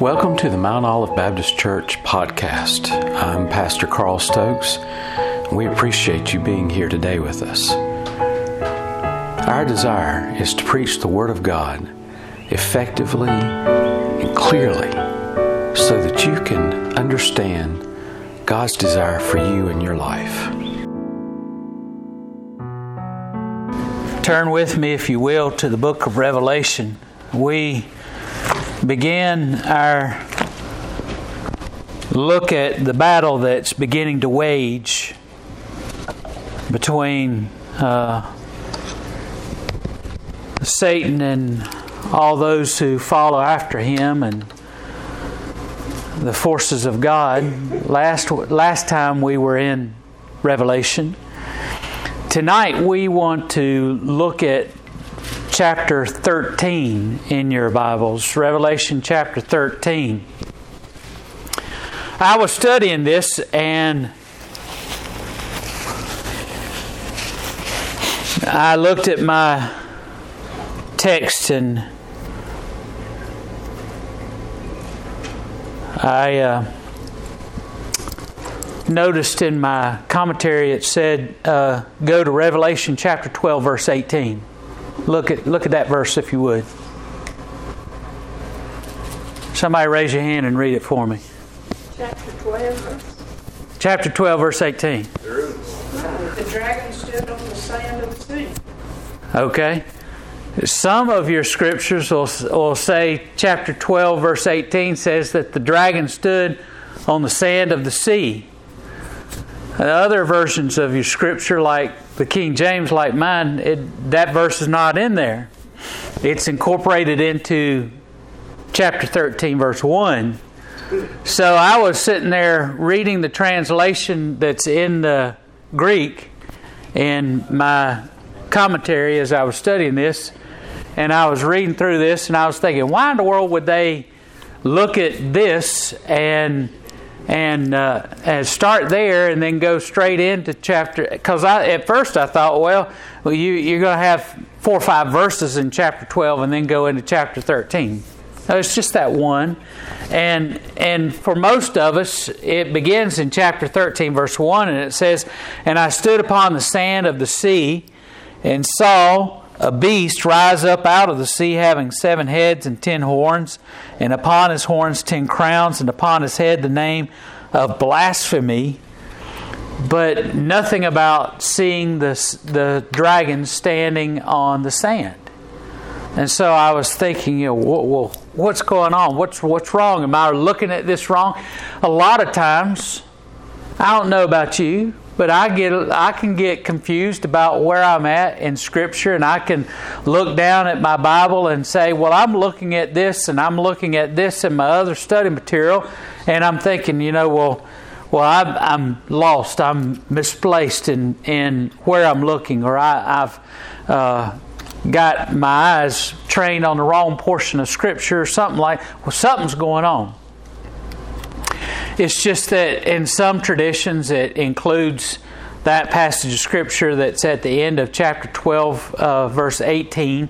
Welcome to the Mount Olive Baptist Church podcast. I'm Pastor Carl Stokes. We appreciate you being here today with us. Our desire is to preach the Word of God effectively and clearly so that you can understand God's desire for you in your life. Turn with me, if you will, to the book of Revelation. We begin our look at the battle that's beginning to wage between uh, Satan and all those who follow after him and the forces of God. Last last time we were in Revelation. Tonight we want to look at chapter 13 in your Bibles, Revelation chapter 13. I was studying this and I looked at my text and I uh, noticed in my commentary it said, uh, go to Revelation chapter 12, verse 18. Look at, look at that verse if you would. Somebody raise your hand and read it for me. Chapter 12, verse. Chapter 12, verse 18. The dragon stood on the sand of the sea. Okay. Some of your scriptures will, will say, chapter 12, verse 18 says that the dragon stood on the sand of the sea. Other versions of your scripture, like the King James, like mine, it, that verse is not in there. It's incorporated into chapter 13, verse 1. So I was sitting there reading the translation that's in the Greek in my commentary as I was studying this, and I was reading through this, and I was thinking, why in the world would they look at this and and, uh, and start there and then go straight into chapter because I at first I thought well, well you you're going to have four or five verses in chapter 12 and then go into chapter 13 no, it's just that one. And and for most of us it begins in chapter 13 verse 1 and it says and I stood upon the sand of the sea and saw a beast rise up out of the sea, having seven heads and ten horns, and upon his horns ten crowns, and upon his head the name of blasphemy. But nothing about seeing the, the dragon standing on the sand. And so I was thinking, you know, well, what's going on? What's what's wrong? Am I looking at this wrong? A lot of times, I don't know about you, but I get I can get confused about where I'm at in Scripture, and I can look down at my Bible and say, "Well, I'm looking at this, and I'm looking at this in my other study material," and I'm thinking, you know, well, well, I'm, I'm lost, I'm misplaced in in where I'm looking, or I, have uh, got my eyes trained on the wrong portion of Scripture, or something like. Well, something's going on. It's just that in some traditions it includes that passage of Scripture that's at the end of chapter 12, uh, verse 18.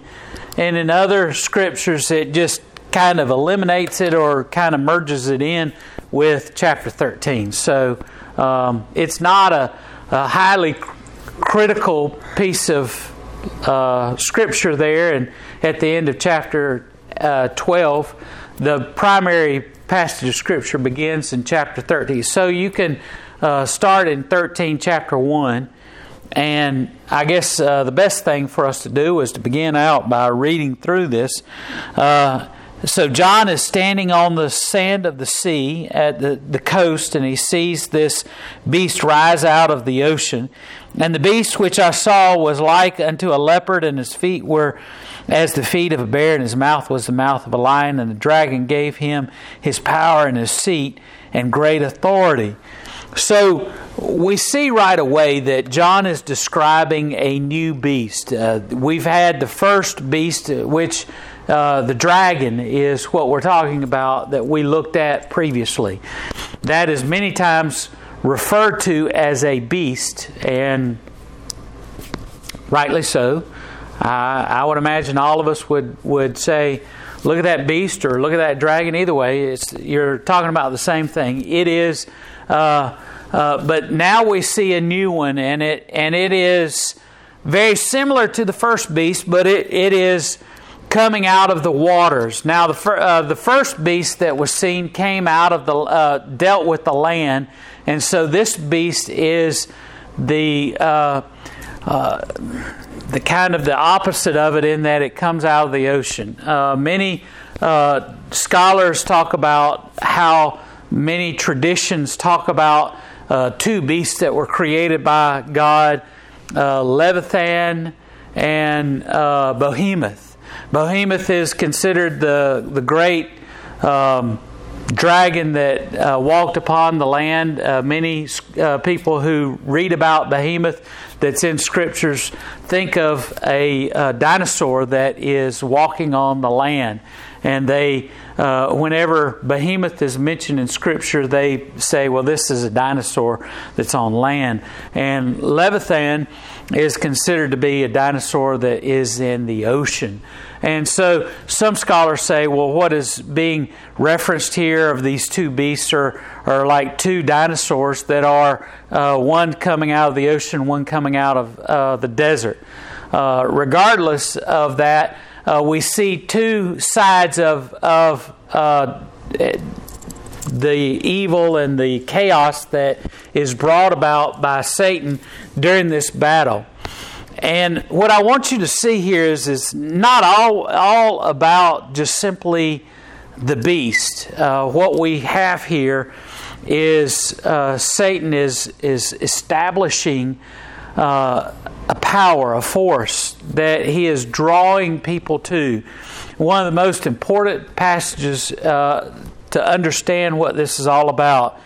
And in other scriptures it just kind of eliminates it or kind of merges it in with chapter 13. So um, it's not a, a, highly critical piece of uh, scripture there. And at the end of chapter uh, 12, the primary passage of Scripture begins in chapter 13. So you can uh, start in 13, chapter 1. And I guess uh, the best thing for us to do is to begin out by reading through this. Uh, so John is standing on the sand of the sea at the, the coast, and he sees this beast rise out of the ocean. And the beast which I saw was like unto a leopard, and his feet were as the feet of a bear, and his mouth was the mouth of a lion, and the dragon gave him his power and his seat and great authority. So we see right away that John is describing a new beast. Uh, we've had the first beast, which uh, the dragon is what we're talking about that we looked at previously. That is many times referred to as a beast, and rightly so. I, I would imagine all of us would, would say, look at that beast or look at that dragon. Either way, you're talking about the same thing. It is, uh, uh, but now we see a new one, and it and it is very similar to the first beast, but it, it is coming out of the waters. Now, the, fir- uh, the first beast that was seen came out of the, uh, dealt with the land, and so this beast is the, uh, uh the kind of the opposite of it in that it comes out of the ocean. Uh, many uh, scholars talk about how many traditions talk about two beasts that were created by God Leviathan and Behemoth. Behemoth is considered the, the great um, dragon that uh, walked upon the land. Uh, many uh, people who read about Behemoth that's in scriptures think of a, a dinosaur that is walking on the land. And they, uh, whenever Behemoth is mentioned in Scripture, they say, well, this is a dinosaur that's on land. And Leviathan is considered to be a dinosaur that is in the ocean. And so some scholars say, well, what is being referenced here of these two beasts are, are like two dinosaurs that are uh, one coming out of the ocean, one coming out of uh, the desert. Uh, regardless of that, uh, we see two sides of, of uh, the evil and the chaos that is brought about by Satan during this battle. And what I want you to see here is, is not all, all about just simply the beast. Uh, what we have here is uh, Satan is, is establishing uh, a power, a force that he is drawing people to. One of the most important passages uh, to understand what this is all about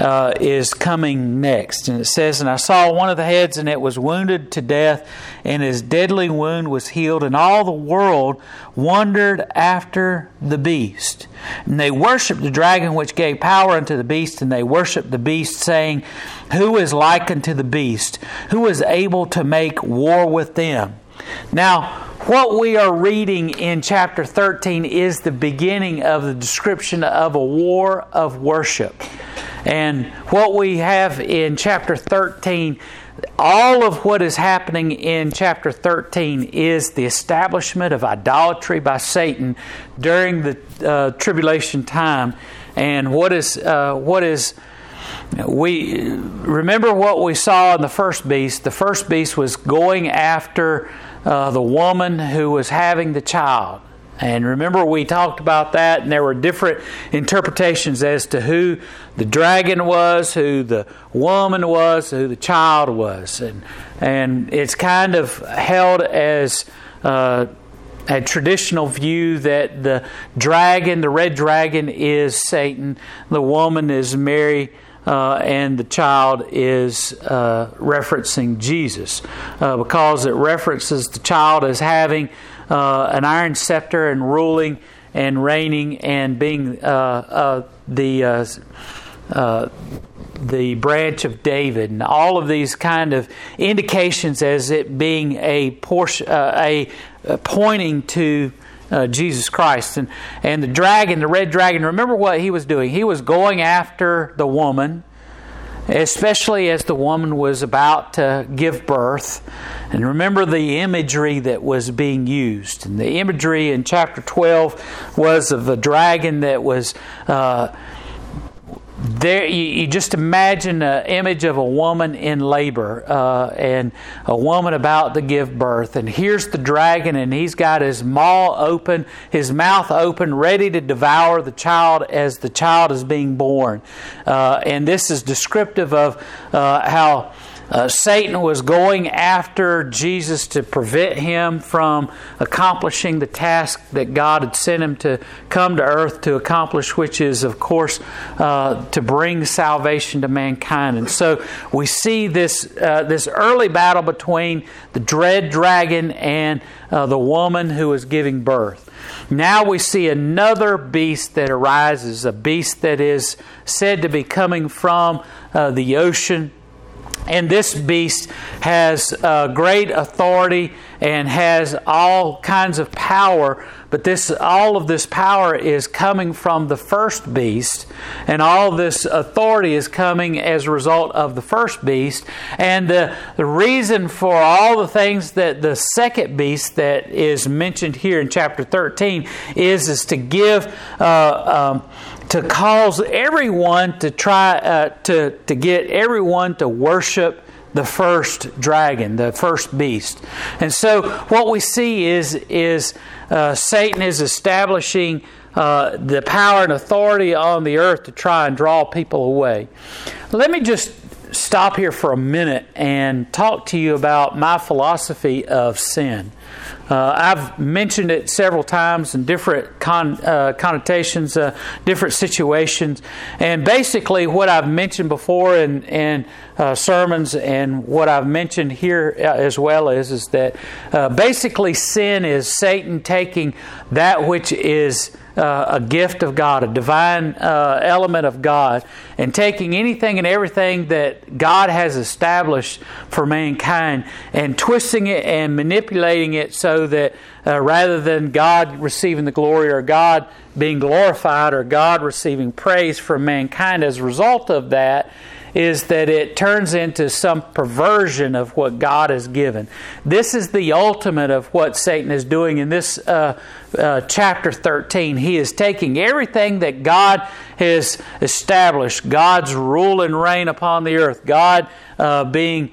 uh, is coming next. And it says, And I saw one of the heads, and it was wounded to death, and his deadly wound was healed, and all the world wondered after the beast. And they worshipped the dragon which gave power unto the beast, and they worshipped the beast, saying, Who is like unto the beast? Who is able to make war with them? Now, what we are reading in chapter 13 is the beginning of the description of a war of worship. And what we have in chapter 13, all of what is happening in chapter 13 is the establishment of idolatry by Satan during the uh, tribulation time. And what is, uh, what is, we remember what we saw in the first beast. The first beast was going after uh, the woman who was having the child. And remember, we talked about that, and there were different interpretations as to who the dragon was, who the woman was, who the child was. And, and it's kind of held as uh, a traditional view that the dragon, the red dragon, is Satan, the woman is Mary. Uh, and the child is uh, referencing Jesus uh, because it references the child as having uh, an iron scepter and ruling and reigning and being uh, uh, the uh, uh, the branch of David, and all of these kind of indications as it being a portion, a, pointing to uh, Jesus Christ. And, and the dragon, the red dragon, remember what he was doing? He was going after the woman especially as the woman was about to give birth. And remember the imagery that was being used. And the imagery in chapter 12 was of a dragon that was. Uh, there you, you, just imagine an image of a woman in labor uh, and a woman about to give birth and here's the dragon and he's got his maw open his mouth open ready to devour the child as the child is being born. Uh, and this is descriptive of uh, how uh, Satan was going after Jesus to prevent him from accomplishing the task that God had sent him to come to earth to accomplish, which is, of course, uh, to bring salvation to mankind. And so we see this, uh, this early battle between the dread dragon and uh, the woman who is giving birth. Now we see another beast that arises, a beast that is said to be coming from uh, the ocean and this beast has uh, great authority and has all kinds of power. But this, all of this power is coming from the first beast, and all this authority is coming as a result of the first beast. And the, the reason for all the things that the second beast that is mentioned here in chapter 13 is, is to give. Uh, um, to cause everyone to try uh, to, to get everyone to worship the first dragon, the first beast. And so what we see is, is uh, Satan is establishing uh, the power and authority on the earth to try and draw people away. Let me just stop here for a minute and talk to you about my philosophy of sin. Uh, I've mentioned it several times in different con, uh, connotations, uh, different situations, and basically what I've mentioned before in, in uh, sermons and what I've mentioned here uh, as well is is that uh, basically sin is Satan taking that which is uh, a gift of God, a divine uh, element of God, and taking anything and everything that God has established for mankind and twisting it and manipulating it so that uh, rather than God receiving the glory or God being glorified or God receiving praise from mankind as a result of that, is that it turns into some perversion of what God has given. This is the ultimate of what Satan is doing in this uh, uh, chapter 13. He is taking everything that God has established, God's rule and reign upon the earth, God uh, being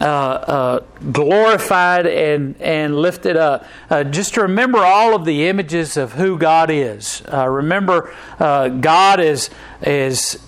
uh, uh, glorified and, and lifted up. Uh, just remember all of the images of who God is. Uh, remember, uh, God is, is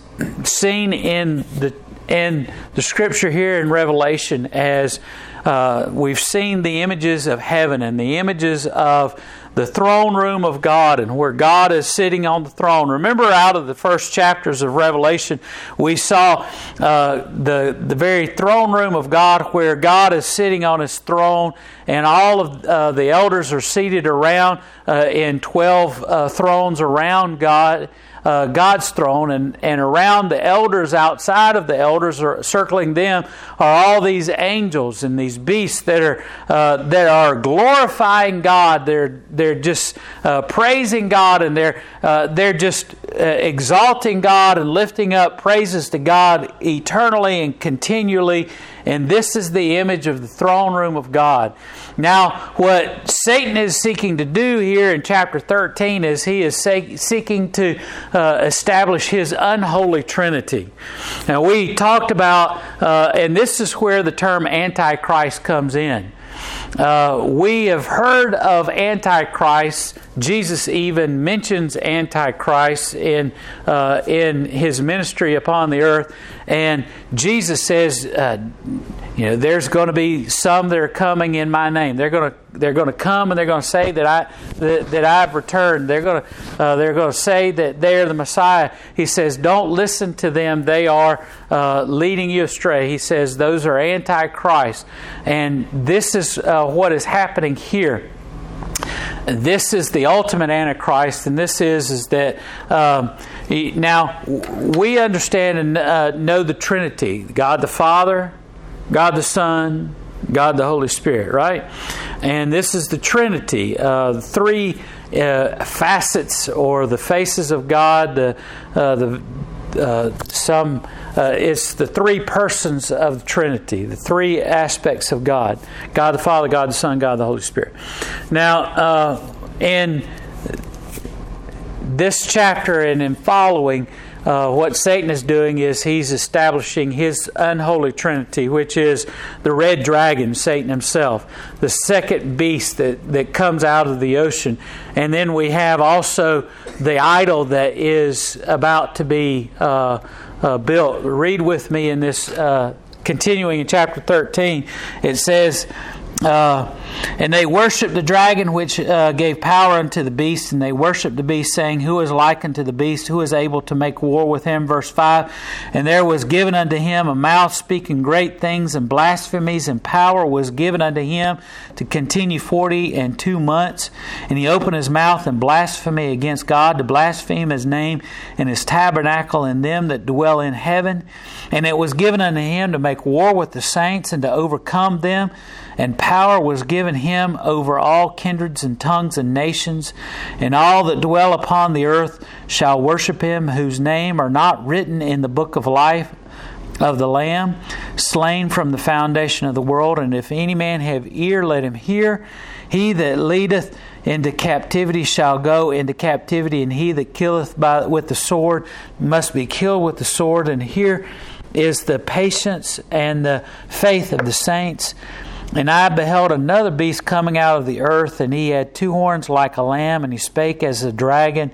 seen in the in the scripture here in Revelation as uh, we've seen the images of heaven and the images of the throne room of God and where God is sitting on the throne. Remember, out of the first chapters of Revelation, we saw uh, the the very throne room of God, where God is sitting on His throne, and all of uh, the elders are seated around uh, in twelve uh, thrones around God uh, God's throne, and, and around the elders, outside of the elders, or circling them, are all these angels and these beasts that are uh, that are glorifying God. They're they're just uh, praising God, and they're they're just exalting God and lifting up praises to God eternally and continually. And this is the image of the throne room of God. Now, what Satan is seeking to do here in chapter 13 is he is seeking to uh, establish his unholy trinity. Now, we talked about, uh, and this is where the term Antichrist comes in. Uh, we have heard of Antichrist. Jesus even mentions Antichrist in uh, in his ministry upon the earth, and Jesus says, uh, you know, there's going to be some that are coming in my name. They're going to they're going to come and they're going to say that I that, that I've returned. They're going to uh, they're going to say that they're the Messiah. He says, don't listen to them. They are uh, leading you astray. He says those are antichrist, and this is uh, what is happening here this is the ultimate antichrist and this is is that um, now we understand and uh, know the trinity god the father god the son god the holy spirit right? And this is the trinity uh, three uh, facets or the faces of god the, uh, the uh, some uh, it's the three persons of the Trinity, the three aspects of God God the Father, God the Son, God the Holy Spirit. Now, uh, in this chapter and in following, uh, what Satan is doing is he's establishing his unholy trinity, which is the red dragon, Satan himself, the second beast that, that comes out of the ocean. And then we have also the idol that is about to be uh, uh, built. Read with me in this, uh, continuing in chapter 13. It says, uh, and they worshipped the dragon which uh, gave power unto the beast, and they worshipped the beast, saying, Who is like unto the beast? Who is able to make war with him? Verse 5 And there was given unto him a mouth speaking great things, and blasphemies, and power was given unto him to continue forty and two months. And he opened his mouth in blasphemy against God, to blaspheme his name and his tabernacle, and them that dwell in heaven. And it was given unto him to make war with the saints, and to overcome them and power was given him over all kindreds and tongues and nations, and all that dwell upon the earth shall worship him, whose name are not written in the book of life of the Lamb, slain from the foundation of the world. And if any man have ear, let him hear. He that leadeth into captivity shall go into captivity, and he that killeth by, with the sword must be killed with the sword. And here is the patience and the faith of the saints. And I beheld another beast coming out of the earth, and he had two horns like a lamb, and he spake as a dragon.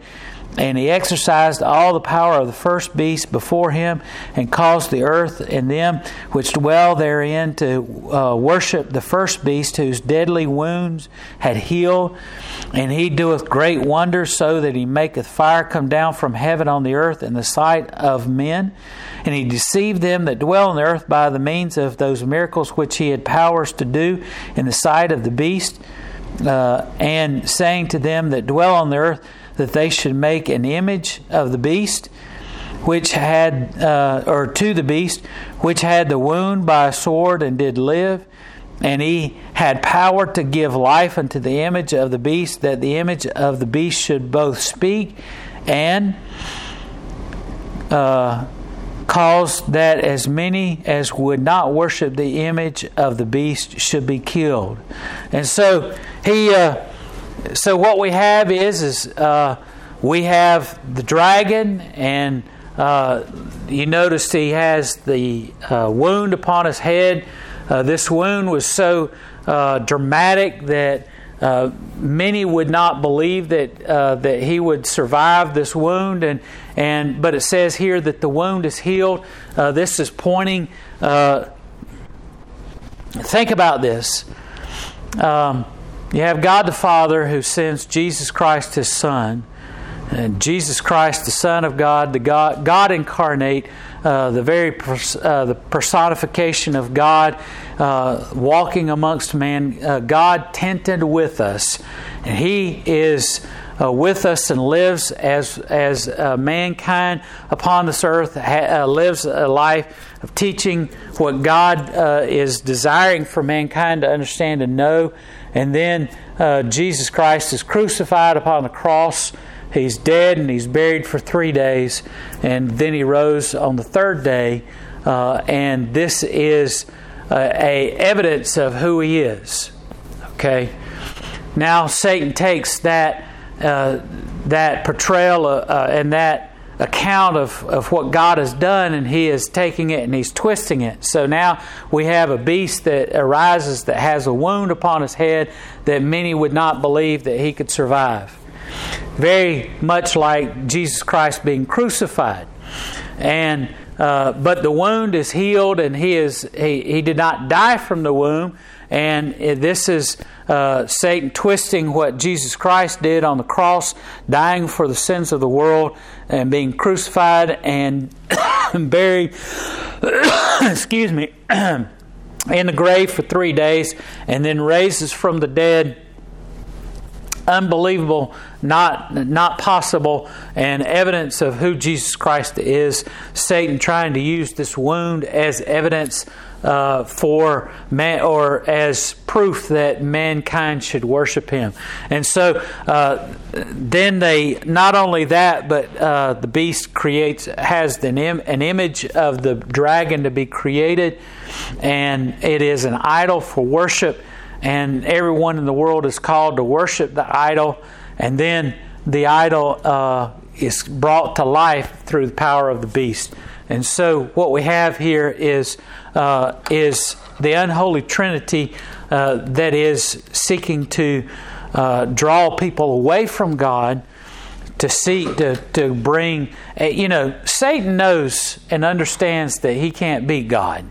And he exercised all the power of the first beast before him, and caused the earth and them which dwell therein to uh, worship the first beast, whose deadly wounds had healed. And he doeth great wonders, so that he maketh fire come down from heaven on the earth in the sight of men. And he deceived them that dwell on the earth by the means of those miracles which he had powers to do in the sight of the beast. Uh, and saying to them that dwell on the earth, that they should make an image of the beast, which had, uh, or to the beast, which had the wound by a sword and did live. And he had power to give life unto the image of the beast, that the image of the beast should both speak and uh, cause that as many as would not worship the image of the beast should be killed. And so he. Uh, so what we have is is uh, we have the dragon, and uh, you notice he has the uh, wound upon his head. Uh, this wound was so uh, dramatic that uh, many would not believe that that he would survive this wound, and and but it says here that the wound is healed. this is pointing. think about this. Um, you have God the Father who sends Jesus Christ, his Son. And Jesus Christ, the Son of God, the God, God incarnate, uh, the very pers- uh, the personification of God, uh, walking amongst man, uh, God tented with us, and He is uh, with us and lives as as uh, mankind upon this earth ha- lives a life of teaching what God is desiring for mankind to understand and know. And then uh, Jesus Christ is crucified upon the cross. He's dead and he's buried for three days, and then he rose on the third day. Uh, and this is uh, a evidence of who he is. Okay. Now Satan takes that uh, that portrayal uh, and that account of, of what God has done, and he is taking it and he's twisting it. So now we have a beast that arises that has a wound upon his head that many would not believe that he could survive. Very much like Jesus Christ being crucified. And uh, but the wound is healed, and he is he, he did not die from the wound. And this is uh, Satan twisting what Jesus Christ did on the cross, dying for the sins of the world, and being crucified and buried, excuse me, in the grave for three days, and then raises from the dead unbelievable, not not possible, and evidence of who Jesus Christ is. Satan trying to use this wound as evidence uh, for man, or as proof that mankind should worship him. And so uh, then they not only that, but uh, the beast creates has an, Im- an image of the dragon to be created, and it is an idol for worship. And everyone in the world is called to worship the idol, and then the idol uh, is brought to life through the power of the beast. And so, what we have here is uh, is the unholy Trinity uh, that is seeking to uh, draw people away from God, to seek to to bring. Uh, you know, Satan knows and understands that he can't beat God.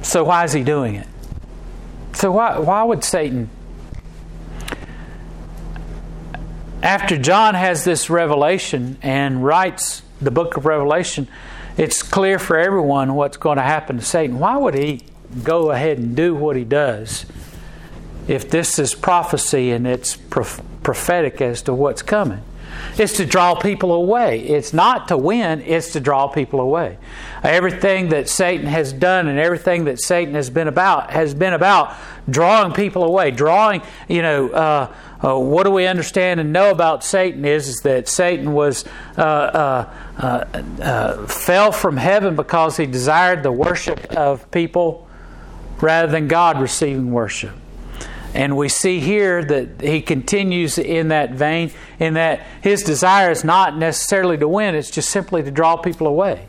So why is he doing it? So why why would Satan? After John has this revelation and writes the book of Revelation, it's clear for everyone what's going to happen to Satan. Why would he go ahead and do what he does if this is prophecy and it's prophetic as to what's coming. It's to draw people away. It's not to win, it's to draw people away. Everything that Satan has done and everything that Satan has been about has been about drawing people away, drawing, you know, uh, uh, what do we understand and know about Satan is, is that Satan was uh, uh, uh, uh fell from heaven because he desired the worship of people rather than God receiving worship. And we see here that he continues in that vein, in that his desire is not necessarily to win, it's just simply to draw people away.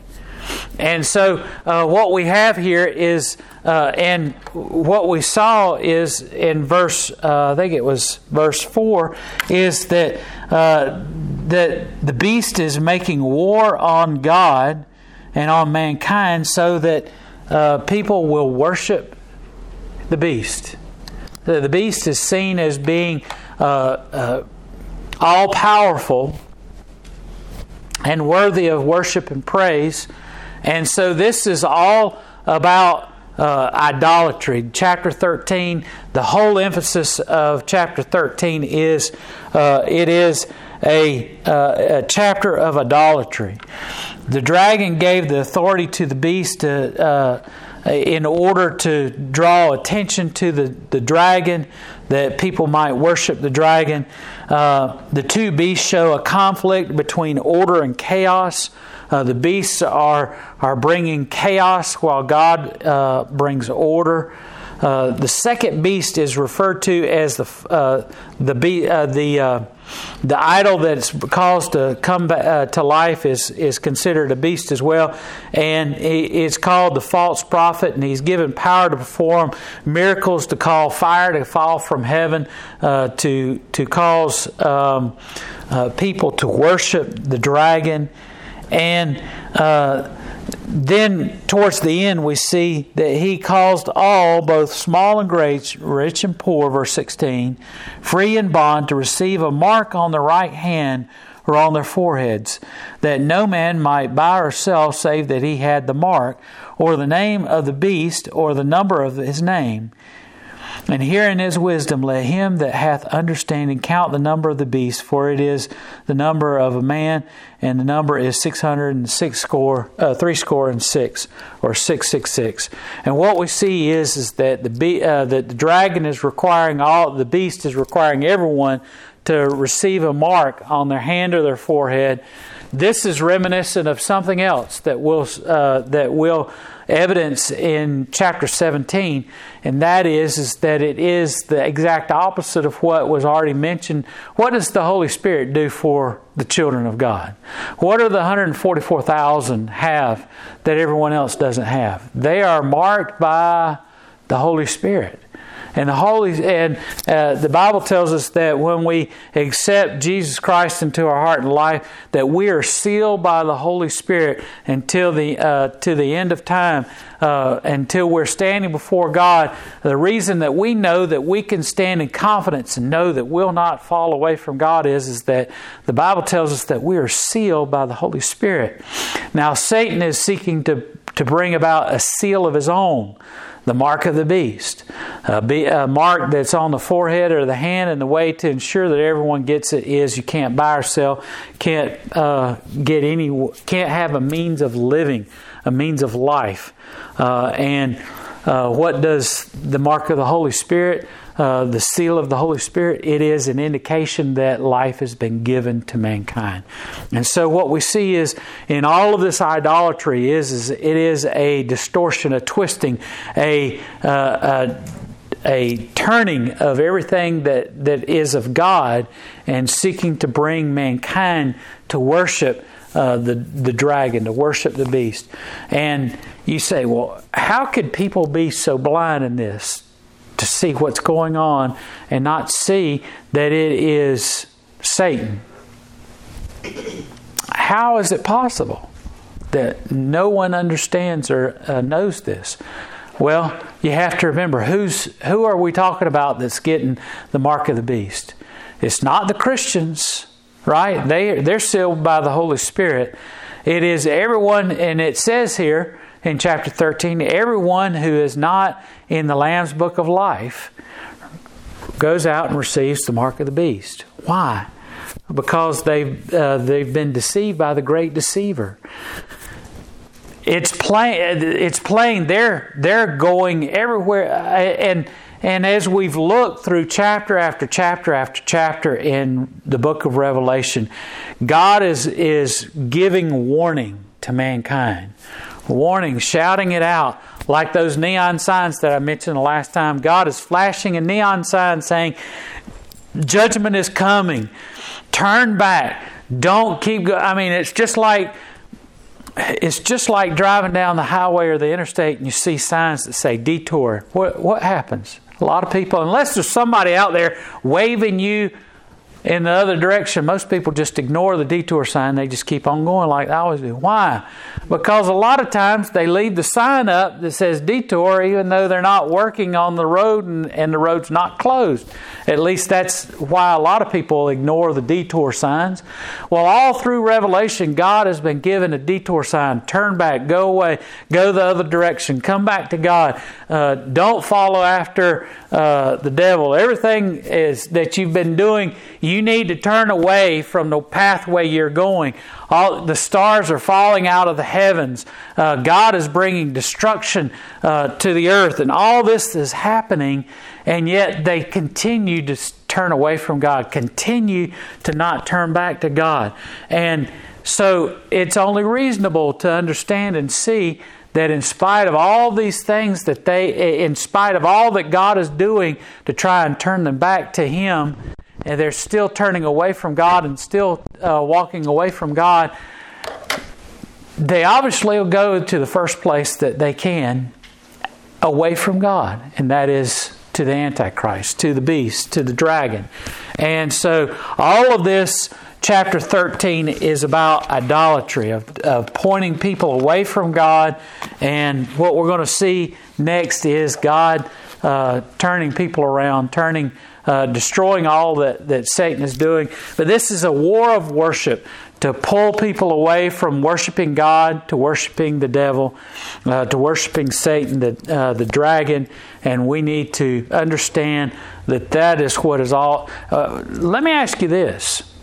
And so, uh, what we have here is, uh, and what we saw is in verse, uh, I think it was verse 4, is that, uh, that the beast is making war on God and on mankind so that uh, people will worship the beast. The, the beast is seen as being uh, uh, all powerful and worthy of worship and praise. And so this is all about uh, idolatry. Chapter 13, the whole emphasis of chapter 13 is uh, it is a, uh, a, chapter of idolatry. The dragon gave the authority to the beast to uh, in order to draw attention to the, the dragon, that people might worship the dragon. Uh, the two beasts show a conflict between order and chaos. Uh, the beasts are, are bringing chaos while God uh, brings order. Uh, the second beast is referred to as the uh, the be, uh, the the idol that's caused to come uh, to life is is considered a beast as well, and it's called the false prophet, and he's given power to perform miracles, to call fire to fall from heaven, to to cause um, people to worship the dragon, and then towards the end we see that he caused all both small and great rich and poor verse 16 free and bond to receive a mark on the right hand or on their foreheads that no man might buy or sell save that he had the mark or the name of the beast or the number of his name and herein is wisdom. Let him that hath understanding count the number of the beast, for it is the number of a man, and the number is six hundred and six score, uh, three score and six, or six six six. And what we see is is that the be- uh, that the dragon is requiring all the beast is requiring everyone to receive a mark on their hand or their forehead. This is reminiscent of something else that will uh, that will evidence in chapter 17, and that is, is that it is the exact opposite of what was already mentioned. What does the Holy Spirit do for the children of God? What do the 144,000 have that everyone else doesn't have? They are marked by the Holy Spirit. And the Holy and uh, the Bible tells us that when we accept Jesus Christ into our heart and life, that we are sealed by the Holy Spirit until the uh, to the end of time, uh, until we're standing before God. The reason that we know that we can stand in confidence and know that we'll not fall away from God is is that the Bible tells us that we are sealed by the Holy Spirit. Now Satan is seeking to to bring about a seal of his own the mark of the beast. Uh, be, a mark that's on the forehead or the hand, and the way to ensure that everyone gets it is you can't buy or sell, can't uh, get any, can't have a means of living, a means of life. Uh, and uh, what does the mark of the Holy Spirit? uh, the seal of the Holy Spirit, it is an indication that life has been given to mankind. And so what we see is in all of this idolatry is, is it is a distortion, a twisting, a, uh, a a turning of everything that, that is of God and seeking to bring mankind to worship uh, the, the dragon, to worship the beast. And you say, well, how could people be so blind in this? to see what's going on and not see that it is Satan. How is it possible that no one understands or uh, knows this? Well, you have to remember who's who are we talking about that's getting the mark of the beast? It's not the Christians, right? They they're sealed by the Holy Spirit. It is everyone, and it says here in chapter 13 everyone who is not in the Lamb's book of life. goes out and receives the mark of the beast. Why? Because they've uh, they've been deceived by the great deceiver. It's plain. It's plain. They're they're going everywhere, and and as we've looked through chapter after chapter after chapter in the book of Revelation, God is is giving warning to mankind, warning, shouting it out like those neon signs that I mentioned the last time. God is flashing a neon sign saying, "Judgment is coming. Turn back. Don't keep." going. I mean, it's just like it's just like driving down the highway or the interstate and you see signs that say detour. What what happens? A lot of people, unless there's somebody out there waving you in the other direction, most people just ignore the detour sign. They just keep on going like they always do. Why? Because a lot of times they leave the sign up that says detour even though they're not working on the road and, and the road's not closed. At least that's why a lot of people ignore the detour signs. Well, all through Revelation, God has been given a detour sign. Turn back, go away, go the other direction, come back to God. Uh, don't follow after uh, the devil. Everything is that you've been doing, you need to turn away from the pathway you're going. All the stars are falling out of the heavens. Uh, God is bringing destruction uh, to the earth, and all this is happening, and yet they continue to turn away from God, continue to not turn back to God. And so it's only reasonable to understand and see that in spite of all these things that they, in spite of all that God is doing to try and turn them back to Him, and they're still turning away from God and still uh, walking away from God, they obviously will go to the first place that they can away from God, and that is to the Antichrist, to the beast, to the dragon. And so all of this chapter 13 is about idolatry, of, of pointing people away from God. And what we're going to see next is God uh, turning people around, turning uh, destroying all that, that Satan is doing. But this is a war of worship to pull people away from worshiping God to worshiping the devil, uh, to worshiping Satan, the, uh, the dragon. And we need to understand that that is what is all. Uh, let me ask you this.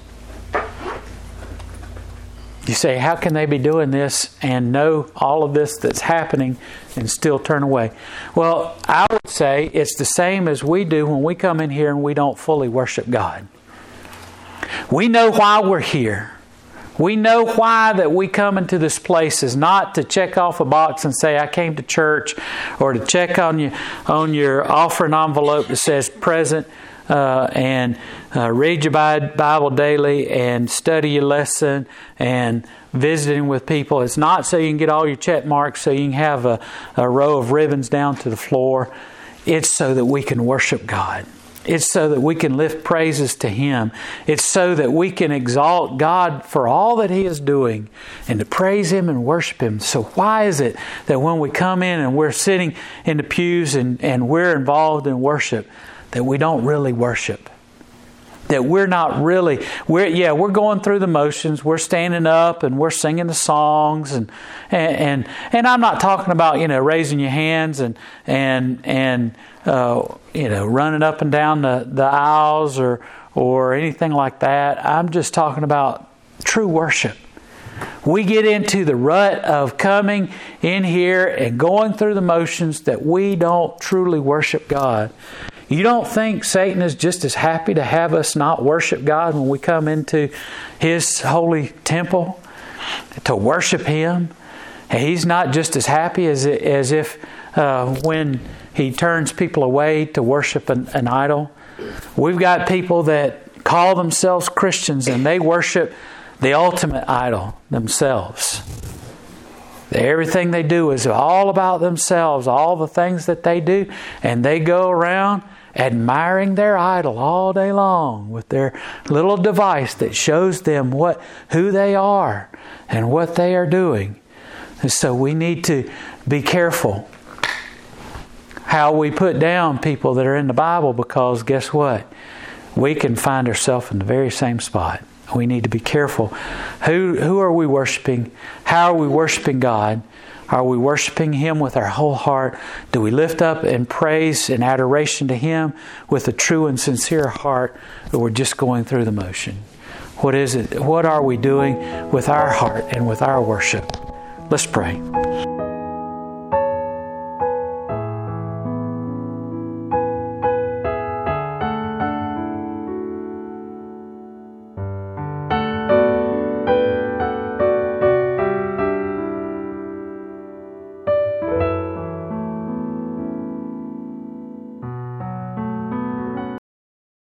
You say, how can they be doing this and know all of this that's happening and still turn away? Well, I would say it's the same as we do when we come in here and we don't fully worship God. We know why we're here. We know why that we come into this place is not to check off a box and say I came to church, or to check on your on your offering envelope that says present, uh, and uh, read your Bible daily and study your lesson and visiting with people. It's not so you can get all your check marks so you can have a, a row of ribbons down to the floor. It's so that we can worship God. It's so that we can lift praises to Him. It's so that we can exalt God for all that He is doing and to praise Him and worship Him. So, why is it that when we come in and we're sitting in the pews and, and we're involved in worship, that we don't really worship? that we're not really we're yeah we're going through the motions we're standing up and we're singing the songs and and and, and I'm not talking about you know raising your hands and and and uh, you know running up and down the, the aisles or or anything like that I'm just talking about true worship we get into the rut of coming in here and going through the motions that we don't truly worship God. You don't think Satan is just as happy to have us not worship God when we come into his holy temple to worship him? He's not just as happy as, as if uh, when he turns people away to worship an, an idol. We've got people that call themselves Christians and they worship the ultimate idol themselves. Everything they do is all about themselves, all the things that they do, and they go around admiring their idol all day long with their little device that shows them what who they are and what they are doing. And so we need to be careful how we put down people that are in the Bible because guess what? We can find ourselves in the very same spot. We need to be careful. Who who are we worshiping? How are we worshiping God? Are we worshiping Him with our whole heart? Do we lift up in praise and adoration to Him with a true and sincere heart, or we're just going through the motion? What is it? What are we doing with our heart and with our worship? Let's pray.